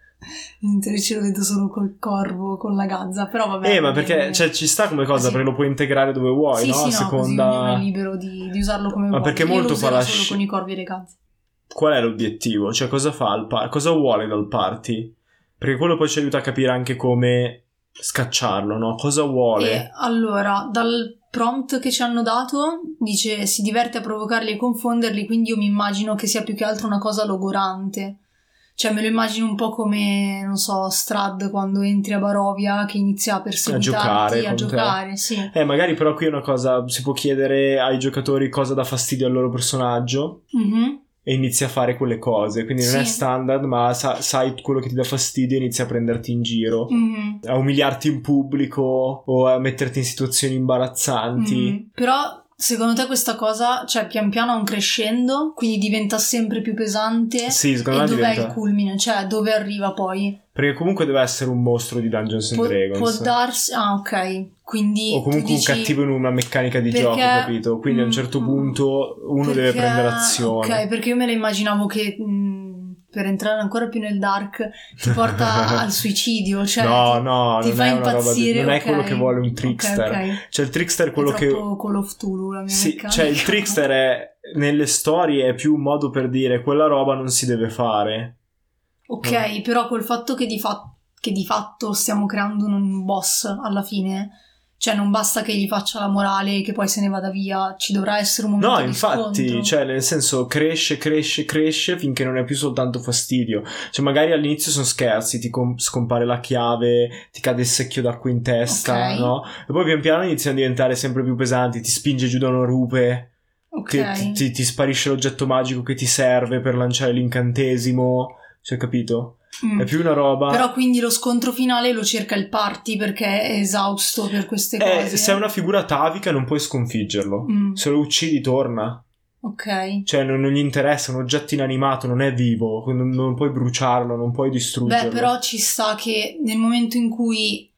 Invece lo vedo solo col corvo, con la gazza, però vabbè. eh ma perché cioè, ci sta come cosa Sì. perché lo puoi integrare dove vuoi sì, no? sì, no, seconda libero di, di usarlo come Ma vuole. perché Io molto fa la solo sci- con i corvi e le gazze. Qual è l'obiettivo? Cioè, cosa fa il party? Cosa vuole dal party? Perché quello poi ci aiuta a capire anche come scacciarlo, no? Cosa vuole? E allora, dal prompt che ci hanno dato, dice si diverte a provocarli e confonderli, quindi io mi immagino che sia più che altro una cosa logorante. Cioè me lo immagino un po' come, non so, Strad quando entri a Barovia che inizia a perseguitarti, giocare a con te. giocare, sì. Eh, magari però qui è una cosa, si può chiedere ai giocatori cosa dà fastidio al loro personaggio Mhm. E inizi a fare quelle cose. Quindi non Sì. è standard, ma sa- sai quello che ti dà fastidio e inizi a prenderti in giro. Mhm. A umiliarti in pubblico o a metterti in situazioni imbarazzanti. Mhm. Però secondo te questa cosa, cioè pian piano ha un crescendo, quindi diventa sempre più pesante? Sì, secondo e me dov'è diventa... il culmine? Cioè dove arriva poi? Perché comunque deve essere un mostro di Dungeons and Dragons. può darsi... Ah ok, quindi... o comunque dici... un cattivo in una meccanica di Perché- gioco, capito? Quindi a un Mm, certo mm, punto uno deve perché- prendere azione. Ok, perché io me la immaginavo che... mh, per entrare ancora più nel dark ti porta al suicidio, cioè no, ti, no, ti fa è roba di- impazzire. non è ok. quello che vuole un trickster. ok. Cioè il trickster è quello è che Call of Cthulhu la mia Sì, meccanica. cioè il trickster è nelle storie è più un modo per dire quella roba non si deve fare. Ok, però col fatto che di, fa- che di fatto stiamo creando un boss alla fine, cioè non basta che gli faccia la morale e che poi se ne vada via, ci dovrà essere un momento No, di infatti, cioè nel senso cresce, cresce, cresce finché non è più soltanto fastidio. Cioè magari all'inizio sono scherzi, ti com- scompare la chiave, ti cade il secchio d'acqua in testa, Ok. no? E poi pian piano iniziano a diventare sempre più pesanti, ti spinge giù da una rupe. Ok. Ti, ti- ti- ti sparisce l'oggetto magico che ti serve per lanciare l'incantesimo. Cioè, capito? Mm. È più una roba. Però quindi lo scontro finale lo cerca il party perché è esausto per queste Eh, cose. se è una figura atavica non puoi sconfiggerlo. Mm, Se lo uccidi torna. ok. Cioè, non, non gli interessa, è un oggetto inanimato, non è vivo. Non, non puoi bruciarlo, non puoi distruggerlo. Beh, però ci sta che nel momento in cui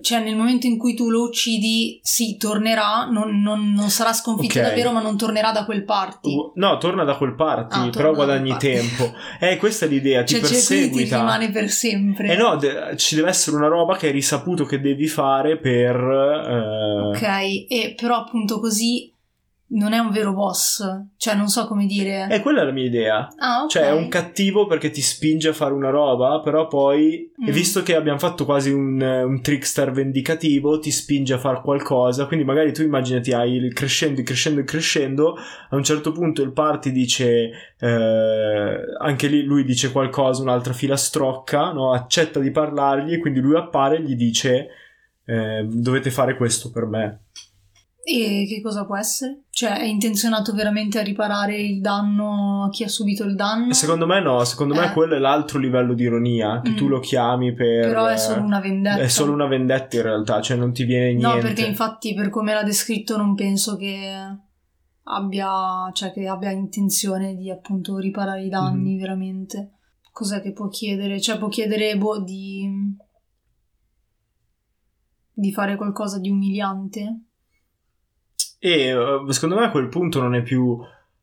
cioè nel momento in cui tu lo uccidi, sì, tornerà, non, non- non sarà sconfitto Ok. davvero, ma non tornerà da quel party. Uh, No, torna da quel party, Ah, però da guadagni party. tempo. Eh, questa è l'idea, ti cioè, cioè, quindi ti perseguita. rimane per sempre. Eh no, de- ci deve essere una roba che hai risaputo che devi fare per... eh, Ok, e però appunto così non è un vero boss, cioè non so come dire. E quella è la mia idea. Ah, ok. Cioè, è un cattivo perché ti spinge a fare una roba, però poi, Mm. visto che abbiamo fatto quasi un, un trickster vendicativo, ti spinge a fare qualcosa. Quindi, magari tu immaginati, hai il crescendo, il crescendo, il crescendo. A un certo punto il party dice, eh, anche lì lui dice qualcosa, un'altra filastrocca, no? accetta di parlargli, e quindi lui appare e gli dice, eh, dovete fare questo per me. E che cosa può essere? Cioè, è intenzionato veramente a riparare il danno a chi ha subito il danno? Secondo me no, secondo me Eh. quello è l'altro livello di ironia, che Mm. tu lo chiami per... Però è solo una vendetta. È solo una vendetta in realtà, cioè non ti viene niente. No, perché infatti per come l'ha descritto non penso che abbia, cioè che abbia intenzione di appunto riparare i danni Mhm. veramente. Cos'è che può chiedere? Cioè può chiedere boh, di di fare qualcosa di umiliante? E eh, secondo me a quel punto non è più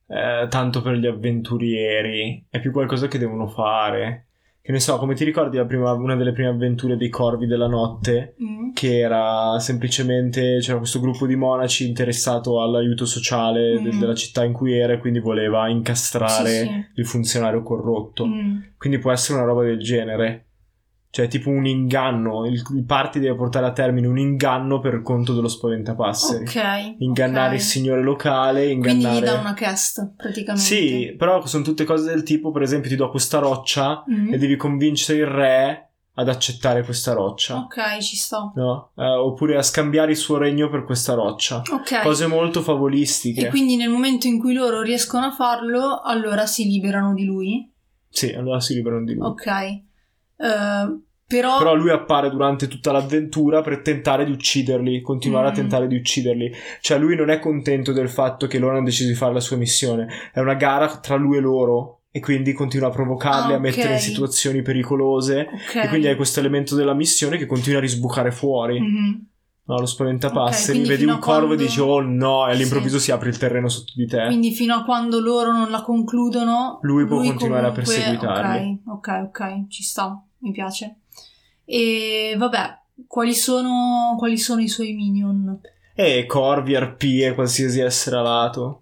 eh, tanto per gli avventurieri, è più qualcosa che devono fare. Che ne so, come ti ricordi la prima- una delle prime avventure dei Corvi della Notte? Mm? Che era semplicemente c'era questo gruppo di monaci interessato all'aiuto sociale de- Mm. della città in cui era e quindi voleva incastrare Sì, sì. il funzionario corrotto. Mm. Quindi può essere una roba del genere. Cioè, tipo un inganno. Il, il party deve portare a termine un inganno per conto dello spaventapasseri. Ok. Ingannare ok. il signore locale, ingannare... Quindi gli dà una cast praticamente. Sì, però sono tutte cose del tipo, per esempio, ti do questa roccia Mm. e devi convincere il re ad accettare questa roccia. Ok, ci sto. No? Eh, oppure a scambiare il suo regno per questa roccia. Ok. Cose molto favolistiche. E quindi nel momento in cui loro riescono a farlo, allora si liberano di lui. Sì, allora si liberano di lui. Ok. Eh, però, Però lui appare durante tutta l'avventura per tentare di ucciderli, continuare a Mm. tentare di ucciderli. Cioè lui non è contento del fatto che loro hanno deciso di fare la sua missione. È una gara tra lui e loro e quindi continua a provocarli, Ah, a mettere in situazioni pericolose. ok. E quindi hai questo elemento della missione che continua a risbucare fuori. Mhm. No, lo spaventapasseri, Ok, quindi vedi un a corvo quando- e dici oh no, e Sì. all'improvviso si apre il terreno sotto di te. Quindi fino a quando loro non la concludono, Lui può continuare a comunque- perseguitarli. Ok, ok, ok, ci sta, mi piace. E vabbè, quali sono, quali sono i suoi minion? E corvi, arpie, qualsiasi essere alato.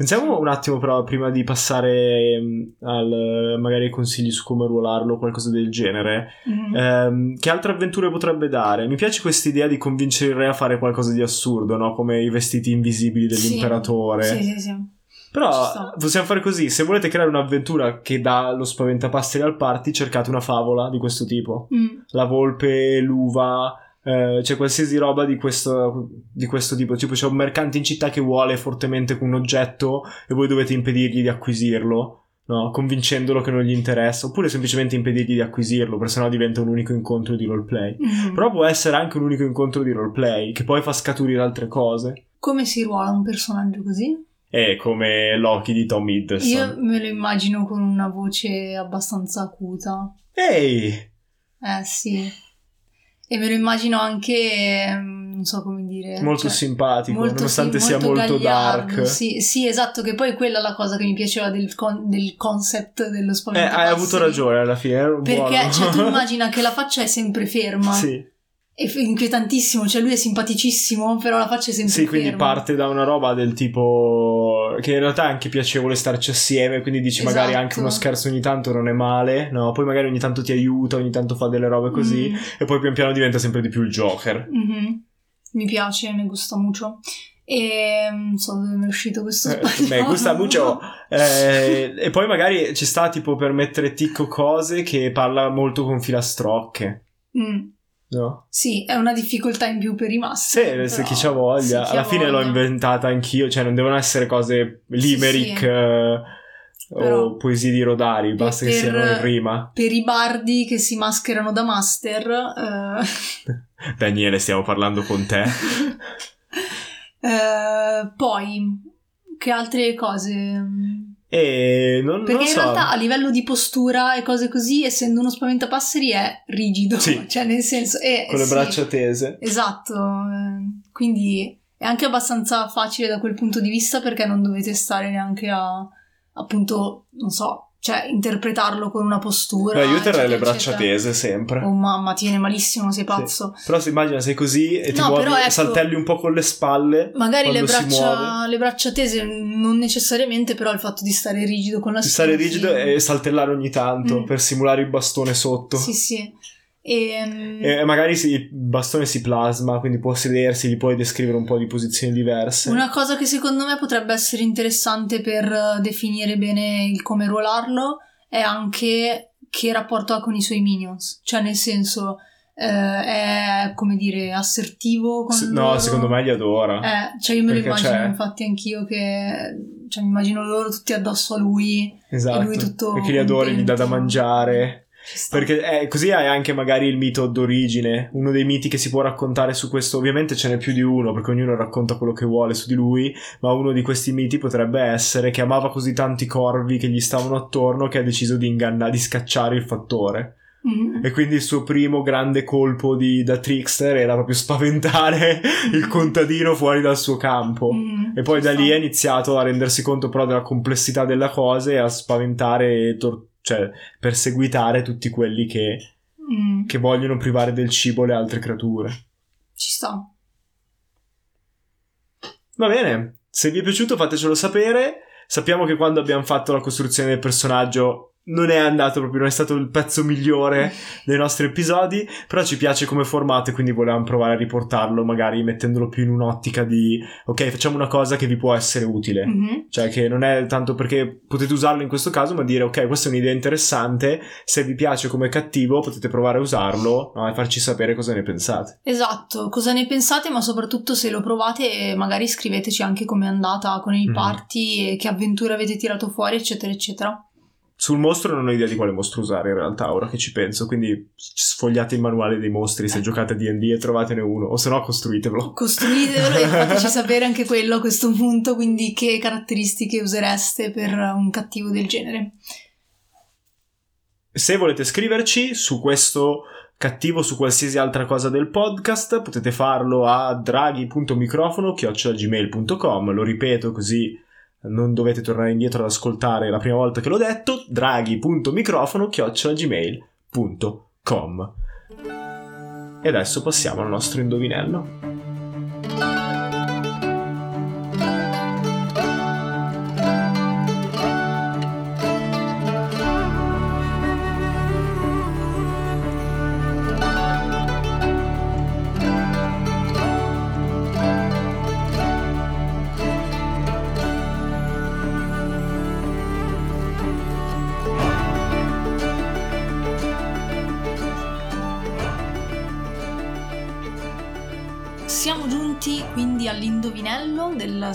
Pensiamo un attimo però prima di passare ehm, al magari ai consigli su come ruolarlo o qualcosa del genere. Mhm. Ehm, che altre avventure potrebbe dare? Mi piace questa idea di convincere il re a fare qualcosa di assurdo, no? Come i vestiti invisibili dell'imperatore. Sì, sì, sì. Ci Però possiamo fare così: se volete creare un'avventura che dà lo spaventapasseri al party, cercate una favola di questo tipo. Mm, La volpe, l'uva, eh, c'è qualsiasi roba di questo, di questo tipo. Tipo, c'è un mercante in città che vuole fortemente un oggetto e voi dovete impedirgli di acquisirlo. No, convincendolo che non gli interessa, oppure semplicemente impedirgli di acquisirlo, perché sennò diventa un unico incontro di roleplay. mhm. Però può essere anche un unico incontro di roleplay, che poi fa scaturire altre cose. Come si ruola un personaggio così? È come Loki di Tom Hiddleston. Io me lo immagino con una voce abbastanza acuta. Ehi! Eh sì. E me lo immagino anche, ehm, non so come dire. Molto cioè, simpatico, molto, nonostante sì, sia molto gagliardo, dark. Sì, sì, esatto, che poi quella è la cosa che mi piaceva del, con- del concept dello Eh, spaventapasseri. hai avuto ragione alla fine, Perché buono. cioè, tu immagina che la faccia è sempre ferma. sì. È inquietantissimo, cioè lui è simpaticissimo, però la faccia è sempre Sì, ferma. quindi parte da una roba del tipo che in realtà è anche piacevole starci assieme, quindi dici magari Esatto. anche uno scherzo ogni tanto non è male, no? Poi magari ogni tanto ti aiuta, ogni tanto fa delle robe così Mm, e poi pian piano diventa sempre di più il Joker. mhm. Mi piace, mi gusta mucho. E non so dove mi è uscito questo Eh, spagnolo. beh, gusta mucho. Eh, e poi magari ci sta tipo per mettere ticco cose che parla molto con filastrocche, Mm, no? Sì, è una difficoltà in più per i Sì, master. se chi c'ha voglia. sì, Alla fine l'ho voglia. inventata anch'io, cioè non devono essere cose limerick sì. eh, Però- o poesie di Rodari, basta che siano in rima. Per i bardi che si mascherano da master, eh, Daniele, stiamo parlando con te. eh, poi che altre cose? E non, Perché non in so. realtà a livello di postura e cose così, essendo uno spaventapasseri, è rigido. Sì. Cioè, nel senso. eh, con le sì, braccia tese. Esatto. eh, quindi è anche abbastanza facile da quel punto di vista perché non dovete stare neanche a appunto, non so, cioè interpretarlo con una postura. Beh, io terrei le braccia eccetera. tese sempre. Oh mamma, ti viene malissimo, sei pazzo. Sì. Però si immagina sei così e ti No, muovi, ecco- saltelli un po' con le spalle. Magari le braccia, le braccia tese non necessariamente, però il fatto di stare rigido con la schiena. stare rigido e saltellare ogni tanto Mm. per simulare il bastone sotto. Sì, sì. E, E magari il bastone si plasma, quindi può sedersi, gli puoi descrivere un po' di posizioni diverse. Una cosa che secondo me potrebbe essere interessante per eh, definire bene il come ruolarlo è anche che rapporto ha con i suoi minions. Cioè, nel senso, eh, è come dire assertivo con Se- no, secondo me li adora. Eh, cioè io me lo immagino c'è- infatti anch'io che cioè mi immagino loro tutti addosso a lui esatto. e lui tutto Perché li adori, gli dà da mangiare. Perché eh, così hai anche magari il mito d'origine, uno dei miti che si può raccontare su questo. Ovviamente ce n'è più di uno, perché ognuno racconta quello che vuole su di lui. Ma uno di questi miti potrebbe essere che amava così tanti corvi che gli stavano attorno che ha deciso di ingannare, di scacciare il fattore. Mhm. E quindi il suo primo grande colpo di, da trickster era proprio spaventare il contadino fuori dal suo campo. Mhm. E poi da lì è iniziato a rendersi conto però della complessità della cosa e a spaventare e tor- cioè perseguitare tutti quelli che, Mhm. che vogliono privare del cibo le altre creature. Ci sta. Va bene, se vi è piaciuto fatecelo sapere. Sappiamo che quando abbiamo fatto la costruzione del personaggio non è andato proprio, non è stato il pezzo migliore dei nostri episodi, però ci piace come formato e quindi volevamo provare a riportarlo, magari mettendolo più in un'ottica di ok, facciamo una cosa che vi può essere utile. Mhm. Cioè che non è tanto perché potete usarlo in questo caso, ma dire ok, questa è un'idea interessante, se vi piace come cattivo potete provare a usarlo no, e farci sapere cosa ne pensate. Esatto, cosa ne pensate, ma soprattutto se lo provate, magari scriveteci anche com'è andata con il Mhm. party e che avventure avete tirato fuori, eccetera, eccetera. Sul mostro non ho idea di quale mostro usare in realtà, ora che ci penso, quindi sfogliate il manuale dei mostri se giocate a D&D e trovatene uno, o se no costruitevelo. Costruitevelo e fateci sapere anche quello a questo punto, quindi che caratteristiche usereste per un cattivo del genere. Se volete scriverci su questo cattivo su qualsiasi altra cosa del podcast potete farlo a draghi.microfono.gmail.com lo ripeto così non dovete tornare indietro ad ascoltare la prima volta che l'ho detto draghi.microfono.gmail.com e adesso passiamo al nostro indovinello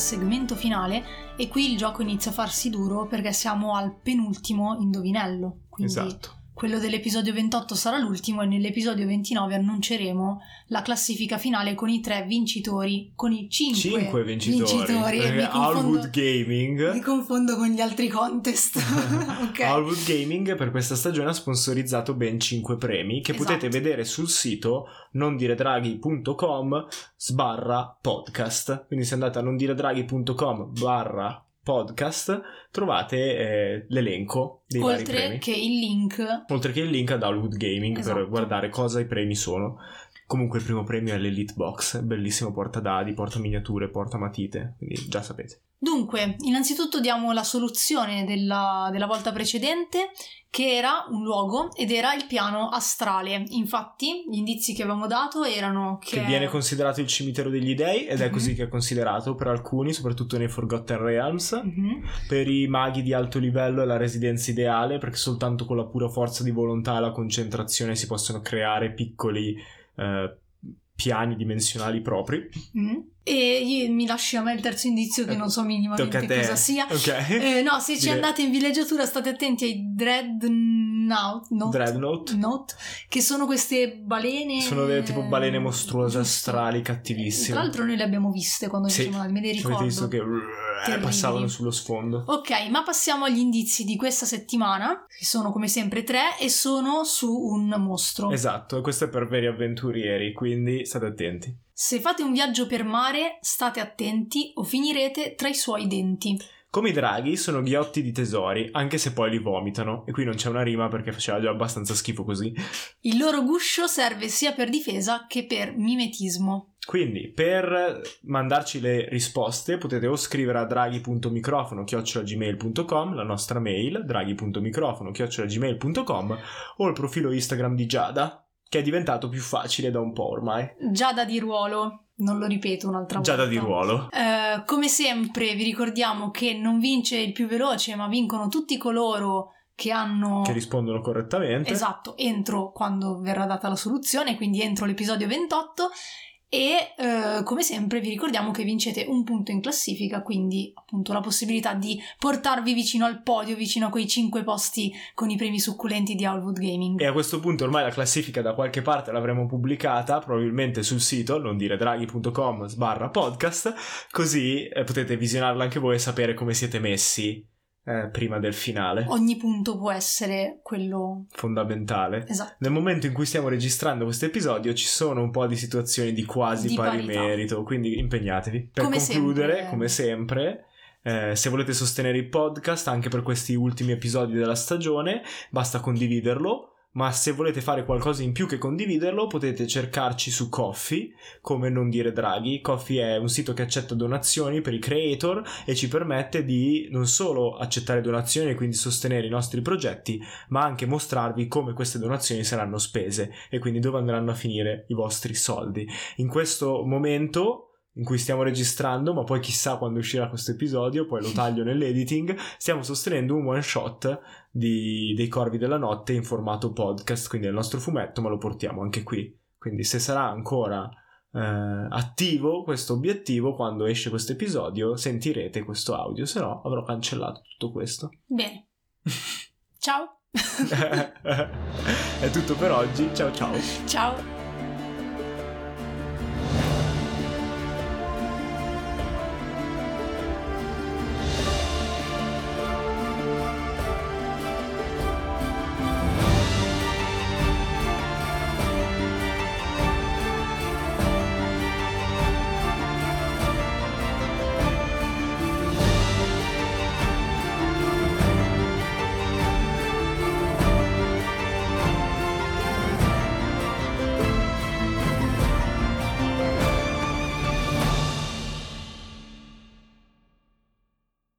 segmento finale e qui il gioco inizia a farsi duro perché siamo al penultimo indovinello. Quindi esatto quello dell'episodio 28 sarà l'ultimo e nell'episodio 29 annunceremo la classifica finale con i tre vincitori, con i cinque, 5 vincitori, e mi confondo, Allwood Gaming mi confondo con gli altri contest. ok. Allwood Gaming per questa stagione ha sponsorizzato ben 5 premi che potete Esatto. vedere sul sito nondiredraghi.com sbarra podcast. Quindi se andate a nondiredraghi.com barra podcast trovate eh, l'elenco dei vari Oltre premi. che il link Oltre che il link ad Allwood Gaming per Esatto. guardare cosa i premi sono. Comunque il primo premio è l'Elite Box, bellissimo porta dadi, porta miniature, porta matite, quindi già sapete. Dunque, innanzitutto diamo la soluzione della, della volta precedente, che era un luogo ed era il piano astrale. Infatti, gli indizi che avevamo dato erano che... che viene considerato il cimitero degli dei ed è Mhm. così che è considerato per alcuni, soprattutto nei Forgotten Realms. Mhm. Per i maghi di alto livello è la residenza ideale perché soltanto con la pura forza di volontà e la concentrazione si possono creare piccoli eh, piani dimensionali propri. Mhm. E mi lasci a me il terzo indizio che non so minimamente cosa sia. Ok. Eh, no, se ci andate in villeggiatura state attenti ai Dreadnought, Note, Dreadnought. Note, che sono queste balene... Sono delle tipo balene mostruose, Giusto. astrali, Tra cattivissime. l'altro noi le abbiamo viste quando Sì. andati, me le ricordo. avete visto che Terribili. passavano sullo sfondo. Ok, ma passiamo agli indizi di questa settimana, che sono come sempre tre e sono su un mostro. Esatto, e questo è per veri avventurieri, quindi state attenti. Se fate un viaggio per mare, state attenti o finirete tra i suoi denti. Come i draghi sono ghiotti di tesori, anche se poi li vomitano. E qui non c'è una rima perché faceva già abbastanza schifo così. Il loro guscio serve sia per difesa che per mimetismo. Quindi per mandarci le risposte potete o scrivere a draghi.microfono-gmail.com la nostra mail draghi.microfono-gmail.com o il profilo Instagram di Giada che è diventato più facile da un po' ormai. Giada di ruolo, non lo ripeto un'altra volta. Giada di ruolo. Eh, come sempre vi ricordiamo che non vince il più veloce ma vincono tutti coloro che hanno... Che rispondono correttamente. Esatto, entro quando verrà data la soluzione, quindi entro l'episodio 28 e eh, come sempre vi ricordiamo che vincete un punto in classifica, quindi appunto la possibilità di portarvi vicino al podio, vicino a quei 5 posti con i premi succulenti di Howlwood Gaming. E a questo punto ormai la classifica da qualche parte l'avremo pubblicata, probabilmente sul sito, non dire draghi.com sbarra podcast, così eh, potete visionarla anche voi e sapere come siete messi eh, prima del finale. Ogni punto può essere quello fondamentale. Esatto. Nel momento in cui stiamo registrando questo episodio ci sono un po' di situazioni di quasi Di pari parità. merito, quindi impegnatevi. Per Come concludere, sempre. come sempre, eh, se volete sostenere il podcast anche per questi ultimi episodi della stagione, basta condividerlo. Ma se volete fare qualcosa in più che condividerlo, potete cercarci su Coffee, come non dire Draghi. Coffee è un sito che accetta donazioni per i creator e ci permette di non solo accettare donazioni e quindi sostenere i nostri progetti, ma anche mostrarvi come queste donazioni saranno spese e quindi dove andranno a finire i vostri soldi. In questo momento in cui stiamo registrando, ma poi chissà quando uscirà questo episodio, poi lo taglio nell'editing, stiamo sostenendo un one shot di- dei Corvi della Notte in formato podcast, quindi è il nostro fumetto, ma lo portiamo anche qui. Quindi se sarà ancora eh, attivo questo obiettivo, quando esce questo episodio, sentirete questo audio, se no avrò cancellato tutto questo. Bene. Ciao. è tutto per oggi, ciao ciao. Ciao.